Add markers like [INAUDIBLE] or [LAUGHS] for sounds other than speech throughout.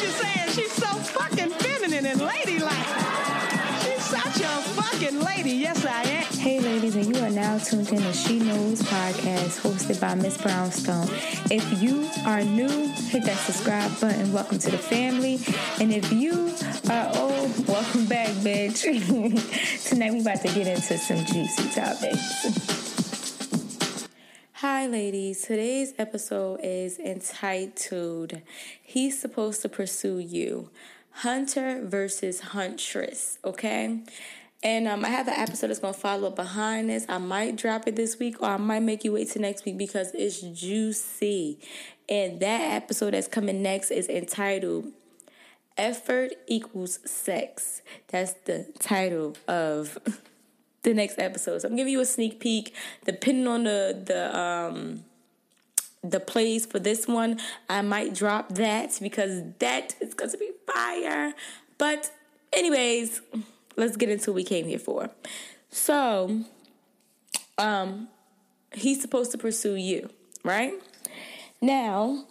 what you're saying. She's so fucking feminine and ladylike. She's such a fucking lady. Yes, I am. Hey, ladies, and you are now tuned in to She Knows podcast hosted by Miss Brownstone. If you are new, hit that subscribe button. Welcome to the family. And if you are old, welcome back, bitch. [LAUGHS] Tonight, we about to get into some juicy topics. Hi, ladies. Today's episode is entitled He's Supposed to Pursue You Hunter versus Huntress. Okay? And um, I have an episode that's going to follow up behind this. I might drop it this week or I might make you wait till next week because it's juicy. And that episode that's coming next is entitled Effort Equals Sex. That's the title of [LAUGHS] the next episode. So I'm giving you a sneak peek. Depending on the the um the plays for this one, I might drop that because that is going to be fire. But anyways, let's get into what we came here for. So, um, he's supposed to pursue you, right? Now,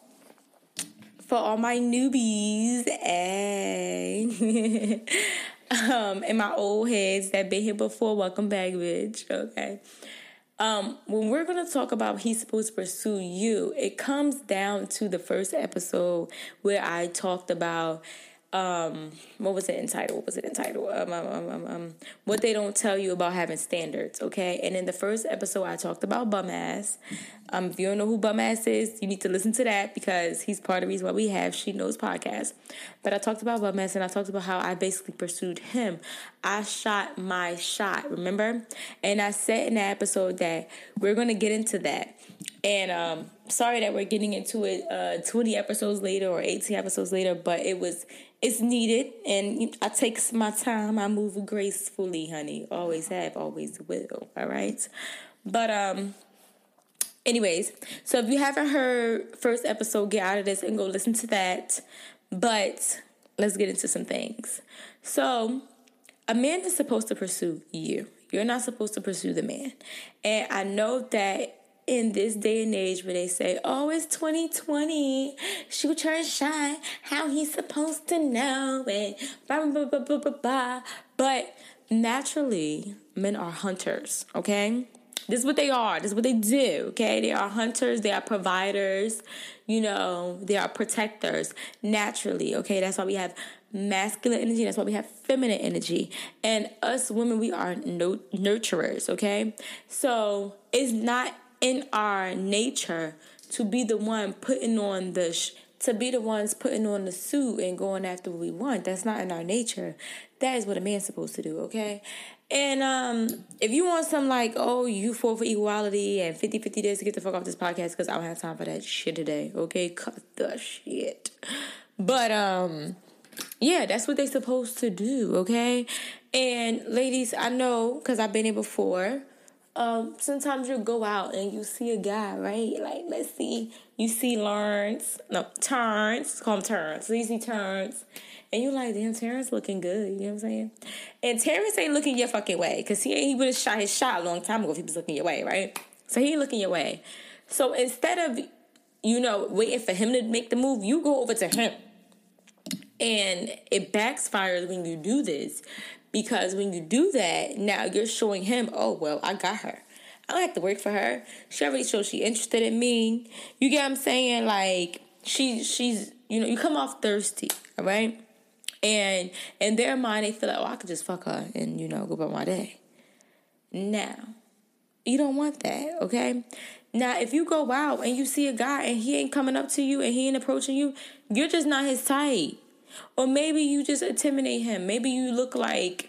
for all my newbies, [LAUGHS] hey. Um, and my old heads that been here before, welcome back, bitch. Okay. Um, when we're gonna talk about he's supposed to pursue you, it comes down to the first episode where I talked about um what was it entitled what was it entitled um, um, um, um, what they don't tell you about having standards okay and in the first episode i talked about bum ass um if you don't know who bum ass is you need to listen to that because he's part of the reason why we have she knows podcast but i talked about bum ass and i talked about how i basically pursued him i shot my shot remember and i said in that episode that we're gonna get into that and um sorry that we're getting into it uh 20 episodes later or 18 episodes later but it was it's needed and I take my time. I move gracefully, honey. Always have, always will. All right. But um anyways, so if you haven't heard first episode, get out of this and go listen to that. But let's get into some things. So a man is supposed to pursue you. You're not supposed to pursue the man. And I know that in this day and age where they say, oh, it's 2020, shoot your shine, how he's supposed to know it, blah, blah, blah, blah, blah, blah. But naturally, men are hunters, okay? This is what they are. This is what they do, okay? They are hunters, they are providers, you know, they are protectors naturally, okay? That's why we have masculine energy. That's why we have feminine energy. And us women, we are no- nurturers, okay? So it's not in our nature to be the one putting on the sh- to be the ones putting on the suit and going after what we want. That's not in our nature. That is what a man's supposed to do, okay? And um, if you want some like, oh, you fall for equality and 50 50 days to get the fuck off this podcast because I don't have time for that shit today, okay? Cut the shit. But um, yeah, that's what they're supposed to do, okay? And ladies, I know because I've been here before um, sometimes you go out and you see a guy, right? Like, let's see, you see Lawrence, no, Terrence, call him Terrence. So you see Terrence, and you like, damn, Terrence looking good. You know what I'm saying? And Terrence ain't looking your fucking way, cause he ain't, he would have shot his shot a long time ago if he was looking your way, right? So he ain't looking your way. So instead of, you know, waiting for him to make the move, you go over to him. And it backfires when you do this because when you do that, now you're showing him, oh, well, I got her. I don't have to work for her. She already showed she interested in me. You get what I'm saying? Like, she she's, you know, you come off thirsty, all right? And in their mind, they feel like, oh, I could just fuck her and, you know, go about my day. Now, you don't want that, okay? Now, if you go out and you see a guy and he ain't coming up to you and he ain't approaching you, you're just not his type. Or maybe you just intimidate him. Maybe you look like,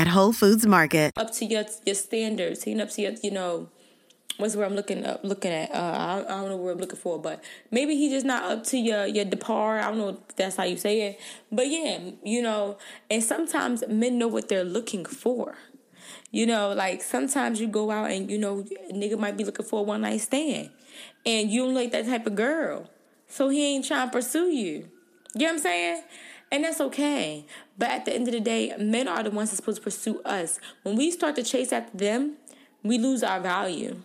at Whole Foods Market. Up to your your standards, he up to your, you know, what's where I'm looking up looking at. Uh, I, I don't know where I'm looking for, but maybe he just not up to your your depart. I don't know if that's how you say it, but yeah, you know. And sometimes men know what they're looking for. You know, like sometimes you go out and you know nigga might be looking for a one night stand, and you don't like that type of girl, so he ain't trying to pursue you. You know what I'm saying? And that's okay. But at the end of the day, men are the ones that's supposed to pursue us. When we start to chase after them, we lose our value.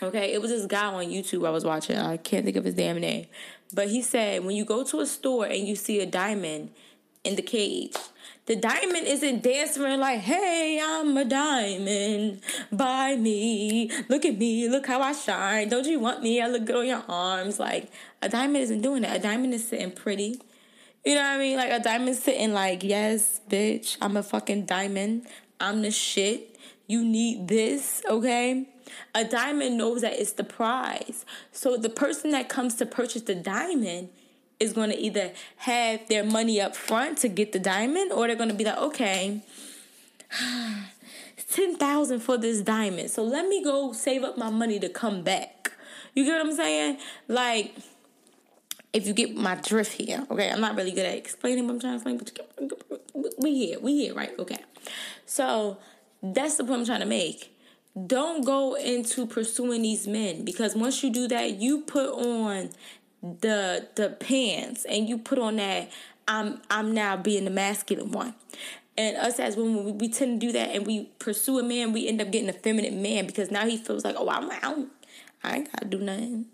Okay, it was this guy on YouTube I was watching. I can't think of his damn name. But he said when you go to a store and you see a diamond in the cage, the diamond isn't dancing like, hey, I'm a diamond. Buy me. Look at me. Look how I shine. Don't you want me? I look good on your arms. Like, a diamond isn't doing that. A diamond is sitting pretty. You know what I mean? Like, a diamond sitting like, yes, bitch, I'm a fucking diamond. I'm the shit. You need this, okay? A diamond knows that it's the prize. So the person that comes to purchase the diamond is going to either have their money up front to get the diamond or they're going to be like, okay, [SIGHS] 10,000 for this diamond. So let me go save up my money to come back. You get what I'm saying? Like, if you get my drift here, okay? I'm not really good at explaining what I'm trying to explain, but we here, we here, right? Okay. So that's the point I'm trying to make don't go into pursuing these men because once you do that, you put on the the pants and you put on that I'm I'm now being the masculine one. And us as women, we, we tend to do that and we pursue a man, we end up getting a feminine man because now he feels like, oh, I'm out. I ain't gotta do nothing.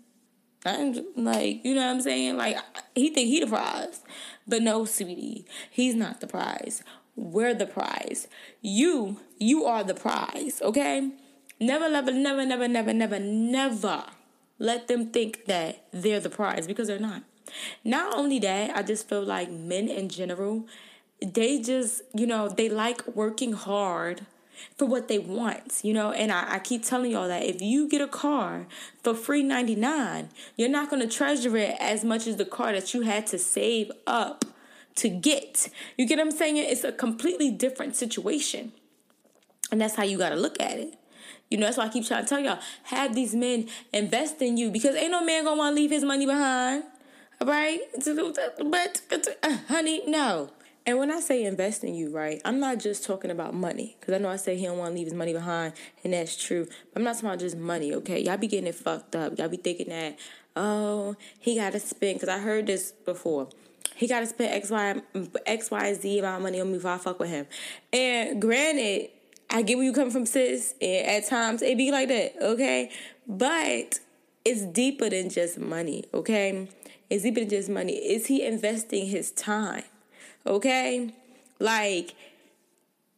I'm like, you know what I'm saying? Like he think he the prize. But no, sweetie, he's not the prize. We're the prize. You, you are the prize, okay? Never, never, never, never, never, never, never let them think that they're the prize because they're not. Not only that, I just feel like men in general, they just, you know, they like working hard for what they want, you know. And I, I keep telling y'all that if you get a car for free 99, you're not going to treasure it as much as the car that you had to save up to get. You get what I'm saying? It's a completely different situation. And that's how you got to look at it. You know, that's why I keep trying to tell y'all, have these men invest in you because ain't no man gonna wanna leave his money behind. All right? But, uh, honey, no. And when I say invest in you, right, I'm not just talking about money. Because I know I say he don't want to leave his money behind, and that's true. But I'm not talking about just money, okay? Y'all be getting it fucked up. Y'all be thinking that, oh, he got to spend. Because I heard this before. He got to spend X, Y, X, Y, Z amount of money on me before I fuck with him. And granted, I get where you come from, sis. And at times it be like that, okay? But it's deeper than just money, okay? It's deeper than just money. Is he investing his time? Okay? Like,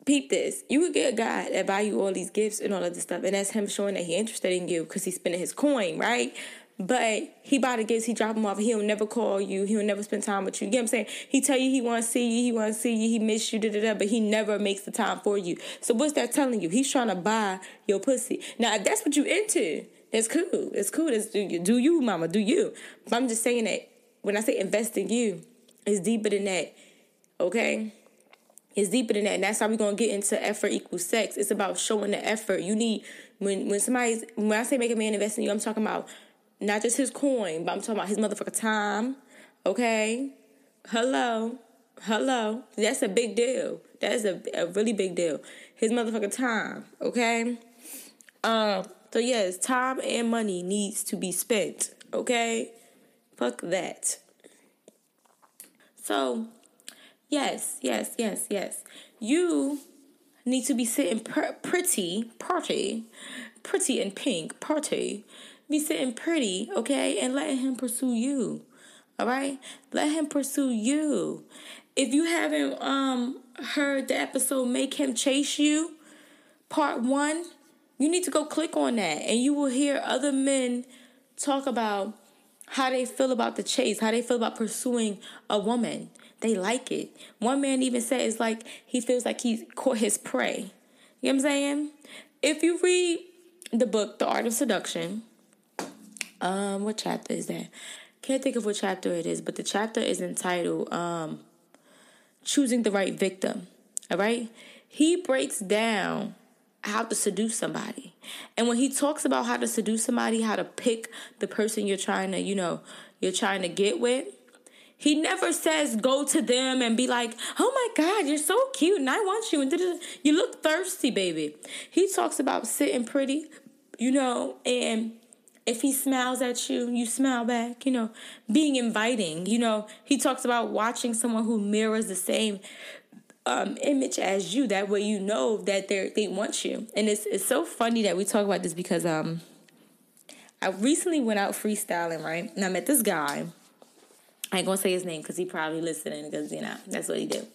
peep this. You could get a guy that buy you all these gifts and all of this stuff, and that's him showing that he interested in you because he's spending his coin, right? But he buy the gifts, he drop them off. He'll never call you. He'll never spend time with you. You get what I'm saying? He tell you he want to see you. He want to see you. He miss you. Da, da, da, but he never makes the time for you. So what's that telling you? He's trying to buy your pussy. Now if that's what you into. That's cool. It's cool. That's do you, do you, mama. Do you. But I'm just saying that when I say invest in you, it's deeper than that. Okay? It's deeper than that. And that's how we're gonna get into effort equals sex. It's about showing the effort. You need when when somebody's when I say make a man invest in you, I'm talking about not just his coin, but I'm talking about his motherfucker time. Okay? Hello. Hello. That's a big deal. That is a, a really big deal. His motherfucker time. Okay? Um, so yes, time and money needs to be spent. Okay? Fuck that. So, yes, yes, yes, yes. You need to be sitting pr- pretty, party, pretty and pink, party be sitting pretty, okay, and letting him pursue you. All right? Let him pursue you. If you haven't um heard the episode Make Him Chase You, part 1, you need to go click on that and you will hear other men talk about how they feel about the chase, how they feel about pursuing a woman. They like it. One man even said it's like he feels like he's caught his prey. You know what I'm saying? If you read the book, The Art of Seduction, um, what chapter is that? Can't think of what chapter it is, but the chapter is entitled um, "Choosing the Right Victim." All right, he breaks down how to seduce somebody. And when he talks about how to seduce somebody, how to pick the person you're trying to, you know, you're trying to get with, he never says go to them and be like, "Oh my God, you're so cute and I want you." And you look thirsty, baby. He talks about sitting pretty, you know, and if he smiles at you, you smile back, you know, being inviting. You know, he talks about watching someone who mirrors the same um, image as you. That way, you know that they they want you. And it's it's so funny that we talk about this because um, I recently went out freestyling, right? And I met this guy I ain't gonna say his name because he probably listening because you know that's what he do.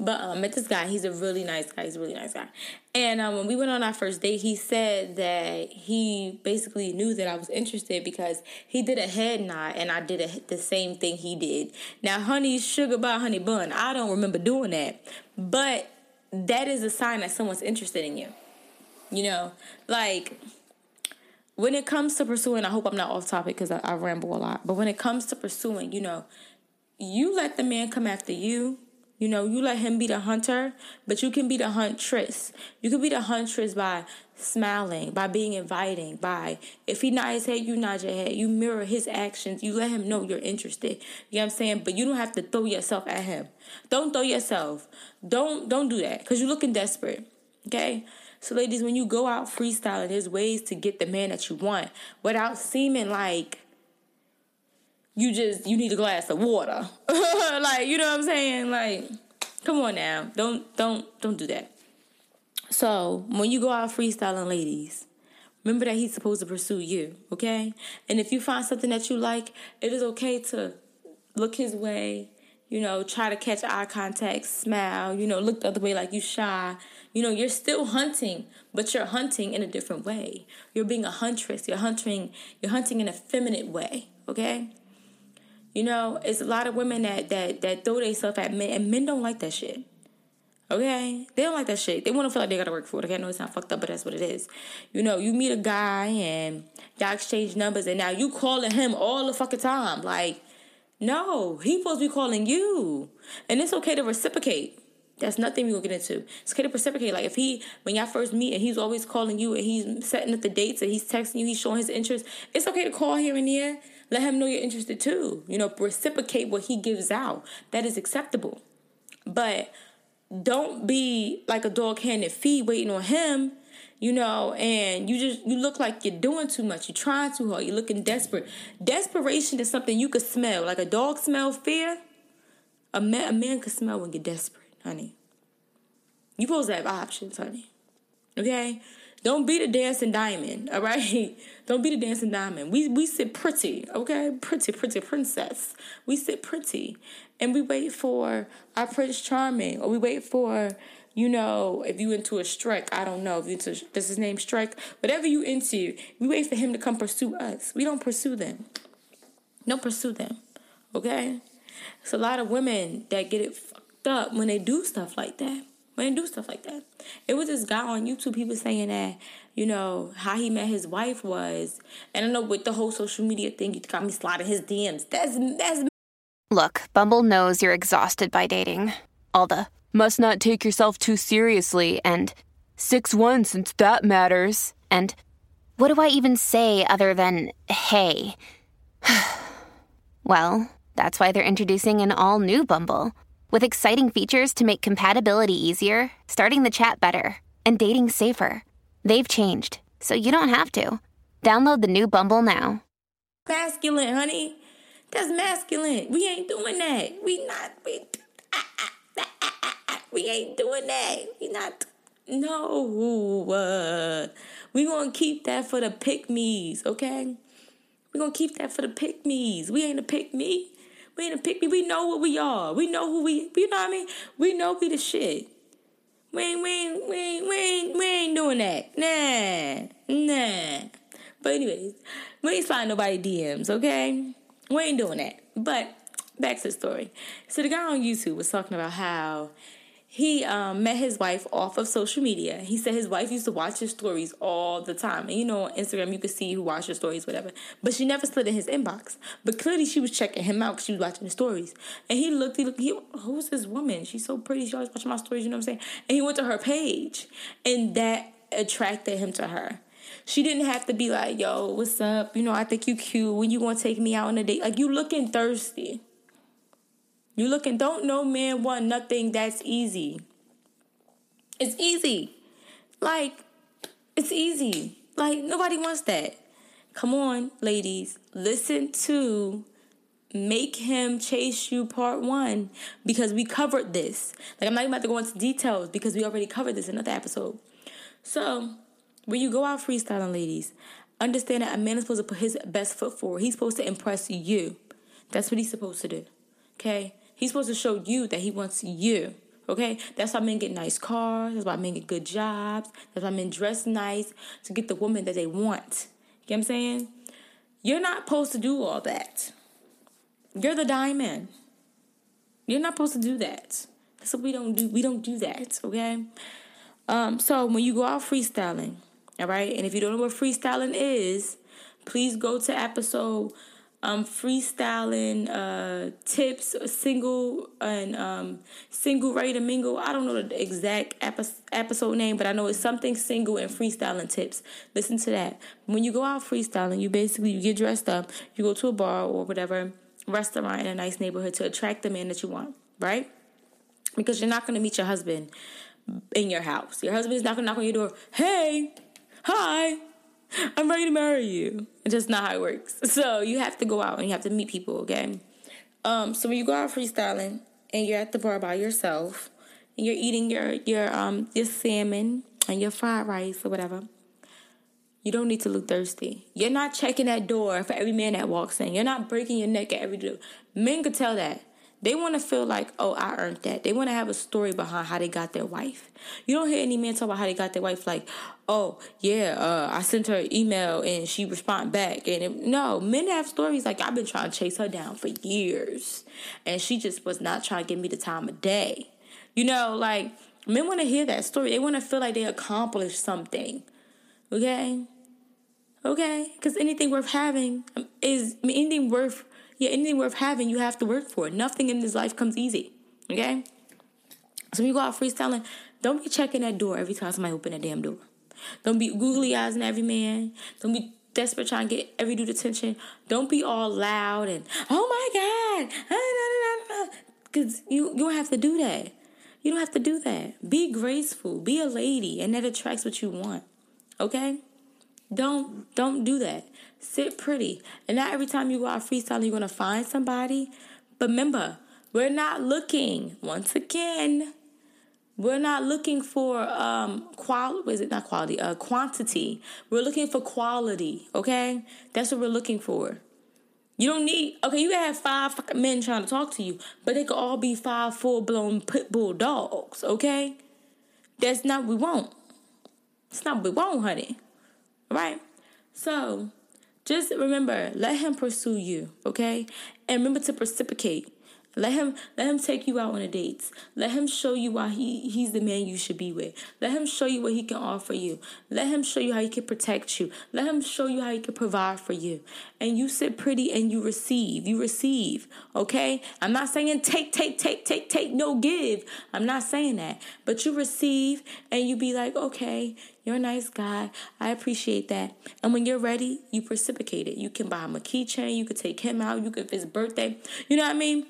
But um, met this guy. He's a really nice guy. He's a really nice guy. And um, when we went on our first date, he said that he basically knew that I was interested because he did a head nod and I did a, the same thing he did. Now, honey sugar by honey bun. I don't remember doing that, but that is a sign that someone's interested in you. You know, like when it comes to pursuing, I hope I'm not off topic because I, I ramble a lot, but when it comes to pursuing, you know, you let the man come after you. You know, you let him be the hunter, but you can be the huntress. You can be the huntress by smiling, by being inviting, by if he nod his head, you nod your head. You mirror his actions. You let him know you're interested. You know what I'm saying? But you don't have to throw yourself at him. Don't throw yourself. Don't don't do that because you're looking desperate. Okay? So, ladies, when you go out freestyling, there's ways to get the man that you want without seeming like you just you need a glass of water. [LAUGHS] like, you know what I'm saying? Like, come on now. Don't don't don't do that. So, when you go out freestyling, ladies, remember that he's supposed to pursue you, okay? And if you find something that you like, it is okay to look his way, you know, try to catch eye contact, smile, you know, look the other way like you shy. You know, you're still hunting, but you're hunting in a different way. You're being a huntress. You're hunting you're hunting in a feminine way, okay? You know, it's a lot of women that that that throw themselves at men and men don't like that shit. Okay? They don't like that shit. They want to feel like they gotta work for it. Okay, I know it's not fucked up, but that's what it is. You know, you meet a guy and y'all exchange numbers and now you calling him all the fucking time. Like, no, he supposed to be calling you. And it's okay to reciprocate. That's nothing we gonna get into. It's okay to reciprocate. Like if he, when y'all first meet and he's always calling you and he's setting up the dates and he's texting you, he's showing his interest. It's okay to call here and there. Let him know you're interested too. You know, reciprocate what he gives out. That is acceptable. But don't be like a dog handed feed waiting on him you know, and you just you look like you're doing too much. You're trying too hard. You're looking desperate. Desperation is something you could smell, like a dog smell fear. A man, a man could smell when you're desperate, honey. You supposed to have options, honey. Okay, don't be the dancing diamond. All right, [LAUGHS] don't be the dancing diamond. We we sit pretty, okay, pretty, pretty princess. We sit pretty, and we wait for our prince charming, or we wait for you know, if you into a strike, I don't know if you into does his name strike, whatever you into, we wait for him to come pursue us. We don't pursue them. Don't pursue them. Okay? It's a lot of women that get it fucked up when they do stuff like that. When they do stuff like that. It was this guy on YouTube, he was saying that, you know, how he met his wife was, and I know with the whole social media thing, you got me sliding his DMs. That's that's Look, Bumble knows you're exhausted by dating. All the must not take yourself too seriously, and 6 1 since that matters, and what do I even say other than hey? [SIGHS] well, that's why they're introducing an all new Bumble with exciting features to make compatibility easier, starting the chat better, and dating safer. They've changed, so you don't have to. Download the new Bumble now. Masculine, honey. That's masculine. We ain't doing that. We not. We, ah, ah, ah, we ain't doing that. We not. No. Uh, we gonna keep that for the pick me's, okay? We gonna keep that for the pick me's. We ain't a pick me. We ain't a pick me. We know what we are. We know who we. You know what I mean? We know we the shit. We ain't, we ain't, we ain't, we ain't, we ain't doing that. Nah, nah. But anyways, we ain't sliding nobody DMs, okay? We ain't doing that. But back to the story. So the guy on YouTube was talking about how he um, met his wife off of social media. He said his wife used to watch his stories all the time. And you know, on Instagram, you could see who watched your stories, whatever. But she never slid in his inbox. But clearly, she was checking him out because she was watching the stories. And he looked, he looked, he, who's this woman? She's so pretty. She always watching my stories, you know what I'm saying? And he went to her page. And that attracted him to her. She didn't have to be like, yo, what's up? You know, I think you cute. When you gonna take me out on a date? Like you looking thirsty. You looking don't no man want nothing that's easy. It's easy. Like, it's easy. Like nobody wants that. Come on, ladies. Listen to Make Him Chase You Part 1 because we covered this. Like, I'm not even about to go into details because we already covered this in another episode. So, when you go out freestyling, ladies, understand that a man is supposed to put his best foot forward. He's supposed to impress you. That's what he's supposed to do. Okay? He's supposed to show you that he wants you. Okay? That's why men get nice cars. That's why men get good jobs. That's why men dress nice to get the woman that they want. You know what I'm saying? You're not supposed to do all that. You're the diamond. You're not supposed to do that. So we don't do we don't do that, okay? Um, so when you go out freestyling, all right, and if you don't know what freestyling is, please go to episode um freestyling uh tips single and um single ready to mingle i don't know the exact episode name but i know it's something single and freestyling tips listen to that when you go out freestyling you basically you get dressed up you go to a bar or whatever restaurant in a nice neighborhood to attract the man that you want, right? Because you're not going to meet your husband in your house. Your husband is not going to knock on your door. Hey, hi, [LAUGHS] I'm ready to marry you. It's just not how it works. So you have to go out and you have to meet people, okay? Um, so when you go out freestyling and you're at the bar by yourself and you're eating your your um your salmon and your fried rice or whatever you don't need to look thirsty. You're not checking that door for every man that walks in. You're not breaking your neck at every door. Men could tell that. They want to feel like, oh, I earned that. They want to have a story behind how they got their wife. You don't hear any men talk about how they got their wife like, oh, yeah, uh, I sent her an email and she responded back. And it, no, men have stories like, I've been trying to chase her down for years. And she just was not trying to give me the time of day. You know, like, men want to hear that story. They want to feel like they accomplished something. Okay? Okay? Because anything worth having is, anything worth, yeah, anything worth having, you have to work for. Nothing in this life comes easy. Okay? So when you go out freestyling, don't be checking that door every time somebody open that damn door. Don't be googly eyes in every man. Don't be desperate trying to get every dude attention. Don't be all loud and oh my god, ah, because you you don't have to do that. You don't have to do that. Be graceful. Be a lady, and that attracts what you want. Okay? Don't don't do that. Sit pretty. And not every time you go out freestyling you're gonna find somebody. But remember, we're not looking, once again, we're not looking for um qual is it not quality, uh quantity. We're looking for quality, okay? That's what we're looking for. You don't need okay, you can have five men trying to talk to you, but they could all be five full blown pit bull dogs, okay? That's not we want. It's not we want, honey. Right? So just remember, let him pursue you, okay? And remember to reciprocate. Let him let him take you out on a dates. Let him show you why he, he's the man you should be with. Let him show you what he can offer you. Let him show you how he can protect you. Let him show you how he can provide for you. And you sit pretty and you receive. You receive. Okay? I'm not saying take, take, take, take, take, no give. I'm not saying that. But you receive and you be like, okay, you're a nice guy. I appreciate that. And when you're ready, you reciprocate it. You can buy him a keychain. You could take him out. You could, his birthday, you know what I mean?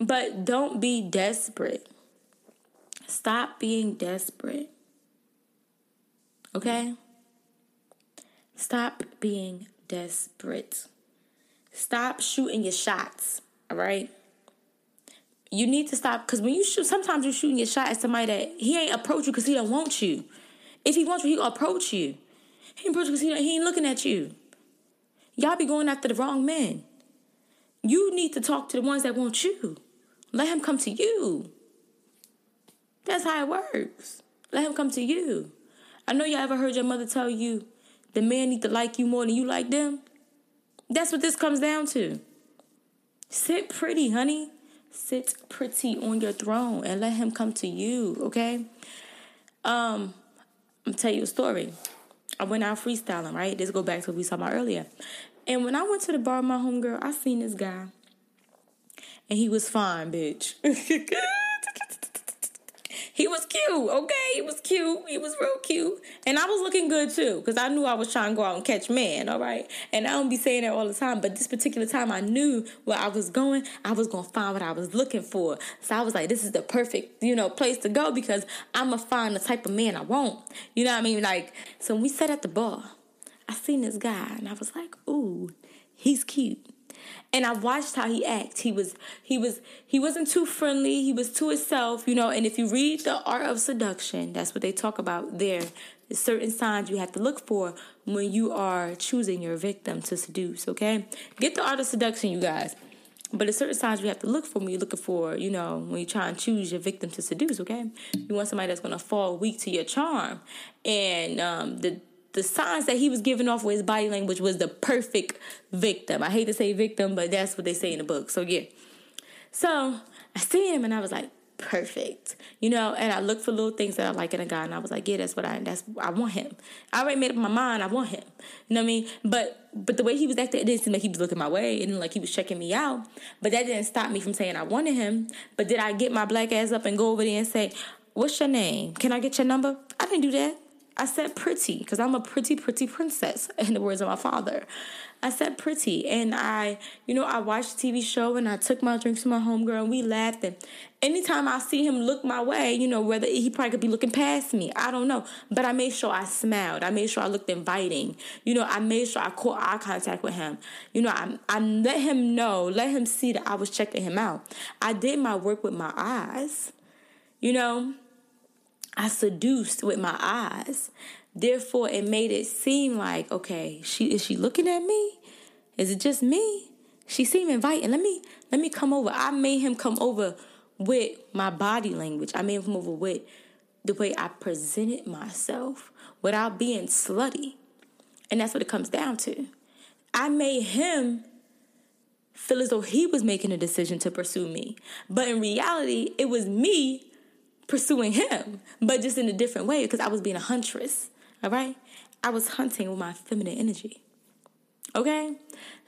But don't be desperate. Stop being desperate. Okay? Stop being desperate. Stop shooting your shots, all right? You need to stop because when you shoot, sometimes you're shooting your shot at somebody that he ain't approach you because he don't want you. If he wants you, he approach you. He approach because he, he ain't looking at you. Y'all be going after the wrong men. You need to talk to the ones that want you. Let him come to you. That's how it works. Let him come to you. I know y'all ever heard your mother tell you the man need to like you more than you like them. That's what this comes down to. Sit pretty, honey. Sit pretty on your throne and let him come to you, okay? Um, I'm tell you a story. I went out freestyling, right? This go back to what we saw about earlier. And when I went to the bar my homegirl, I seen this guy and he was fine, bitch. [LAUGHS] He was cute, okay? He was cute. He was real cute. And I was looking good too, because I knew I was trying to go out and catch man, all right? And I don't be saying that all the time, but this particular time I knew where I was going, I was gonna find what I was looking for. So I was like, this is the perfect, you know, place to go because I'm gonna find the type of man I want. You know what I mean? Like, so we sat at the bar, I seen this guy and I was like, ooh, he's cute and I watched how he acted. He was he was he wasn't too friendly. He was to himself, you know. And if you read the art of seduction, that's what they talk about there. There's certain signs you have to look for when you are choosing your victim to seduce. Okay, get the art of seduction, you guys. But there's certain signs you have to look for when you're looking for, you know, when you try and choose your victim to seduce. Okay, you want somebody that's gonna fall weak to your charm, and um, the the signs that he was giving off with his body language was the perfect victim. I hate to say victim, but that's what they say in the book. So yeah. So I see him and I was like, perfect. You know, and I look for little things that I like in a guy and I was like, yeah, that's what I that's I want him. I already made up my mind, I want him. You know what I mean? But but the way he was acting, it didn't seem like he was looking my way and like he was checking me out. But that didn't stop me from saying I wanted him. But did I get my black ass up and go over there and say, What's your name? Can I get your number? I didn't do that. I said pretty because I'm a pretty, pretty princess, [LAUGHS] in the words of my father. I said pretty. And I, you know, I watched the TV show and I took my drinks to my homegirl and we laughed. And anytime I see him look my way, you know, whether he probably could be looking past me, I don't know. But I made sure I smiled. I made sure I looked inviting. You know, I made sure I caught eye contact with him. You know, I, I let him know, let him see that I was checking him out. I did my work with my eyes. You know, I seduced with my eyes. Therefore, it made it seem like, okay, she is she looking at me? Is it just me? She seemed inviting. Let me let me come over. I made him come over with my body language. I made him come over with the way I presented myself without being slutty. And that's what it comes down to. I made him feel as though he was making a decision to pursue me. But in reality, it was me pursuing him, but just in a different way because I was being a huntress. All right? I was hunting with my feminine energy. Okay?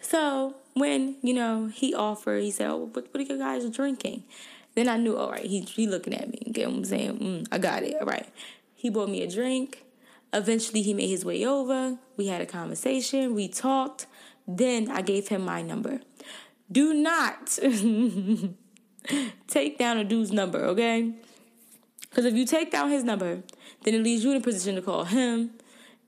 So when, you know, he offered, he said, Oh, what, what are you guys drinking? Then I knew, all right, he, he looking at me. You what I'm saying? Mm, I got it. All right. He bought me a drink. Eventually, he made his way over. We had a conversation. We talked. Then I gave him my number. Do not [LAUGHS] take down a dude's number, okay? Because if you take down his number, then it leaves you in a position to call him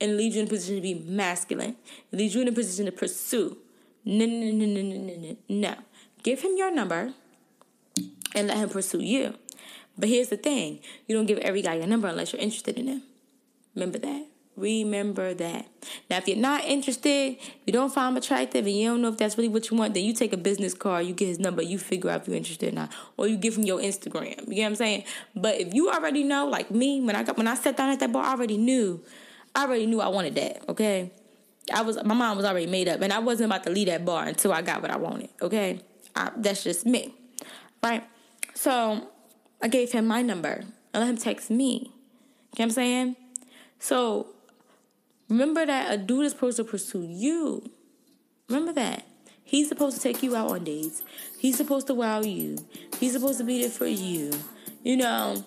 and leaves you in a position to be masculine. It leaves you in a position to pursue. No, no, no, no, no, no, no. No. Give him your number and let him pursue you. But here's the thing you don't give every guy your number unless you're interested in him. Remember that. Remember that. Now, if you're not interested, you don't find him attractive, and you don't know if that's really what you want, then you take a business card, you get his number, you figure out if you're interested or not, or you give him your Instagram. You get what I'm saying? But if you already know, like me, when I got when I sat down at that bar, I already knew, I already knew I wanted that. Okay, I was my mind was already made up, and I wasn't about to leave that bar until I got what I wanted. Okay, I, that's just me, right? So I gave him my number and let him text me. You know what I'm saying? So Remember that a dude is supposed to pursue you. Remember that. He's supposed to take you out on dates. He's supposed to wow you. He's supposed to be there for you. You know,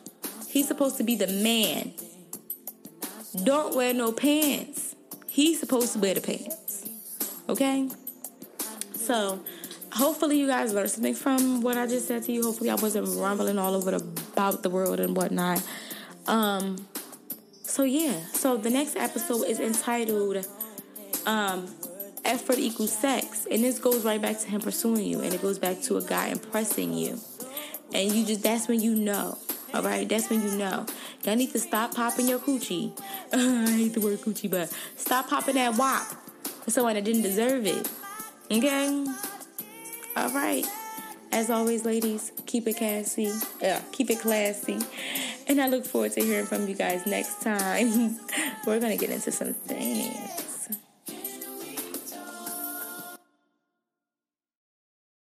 he's supposed to be the man. Don't wear no pants. He's supposed to wear the pants. Okay? So, hopefully, you guys learned something from what I just said to you. Hopefully, I wasn't rumbling all over the, about the world and whatnot. Um, so yeah, so the next episode is entitled um, Effort Equals Sex. And this goes right back to him pursuing you. And it goes back to a guy impressing you. And you just, that's when you know. All right, that's when you know. Y'all need to stop popping your coochie. [LAUGHS] I hate the word coochie, but stop popping that wop for someone that didn't deserve it. Okay? All right. As always, ladies, keep it classy. Yeah, keep it classy. And I look forward to hearing from you guys next time. [LAUGHS] We're going to get into some things.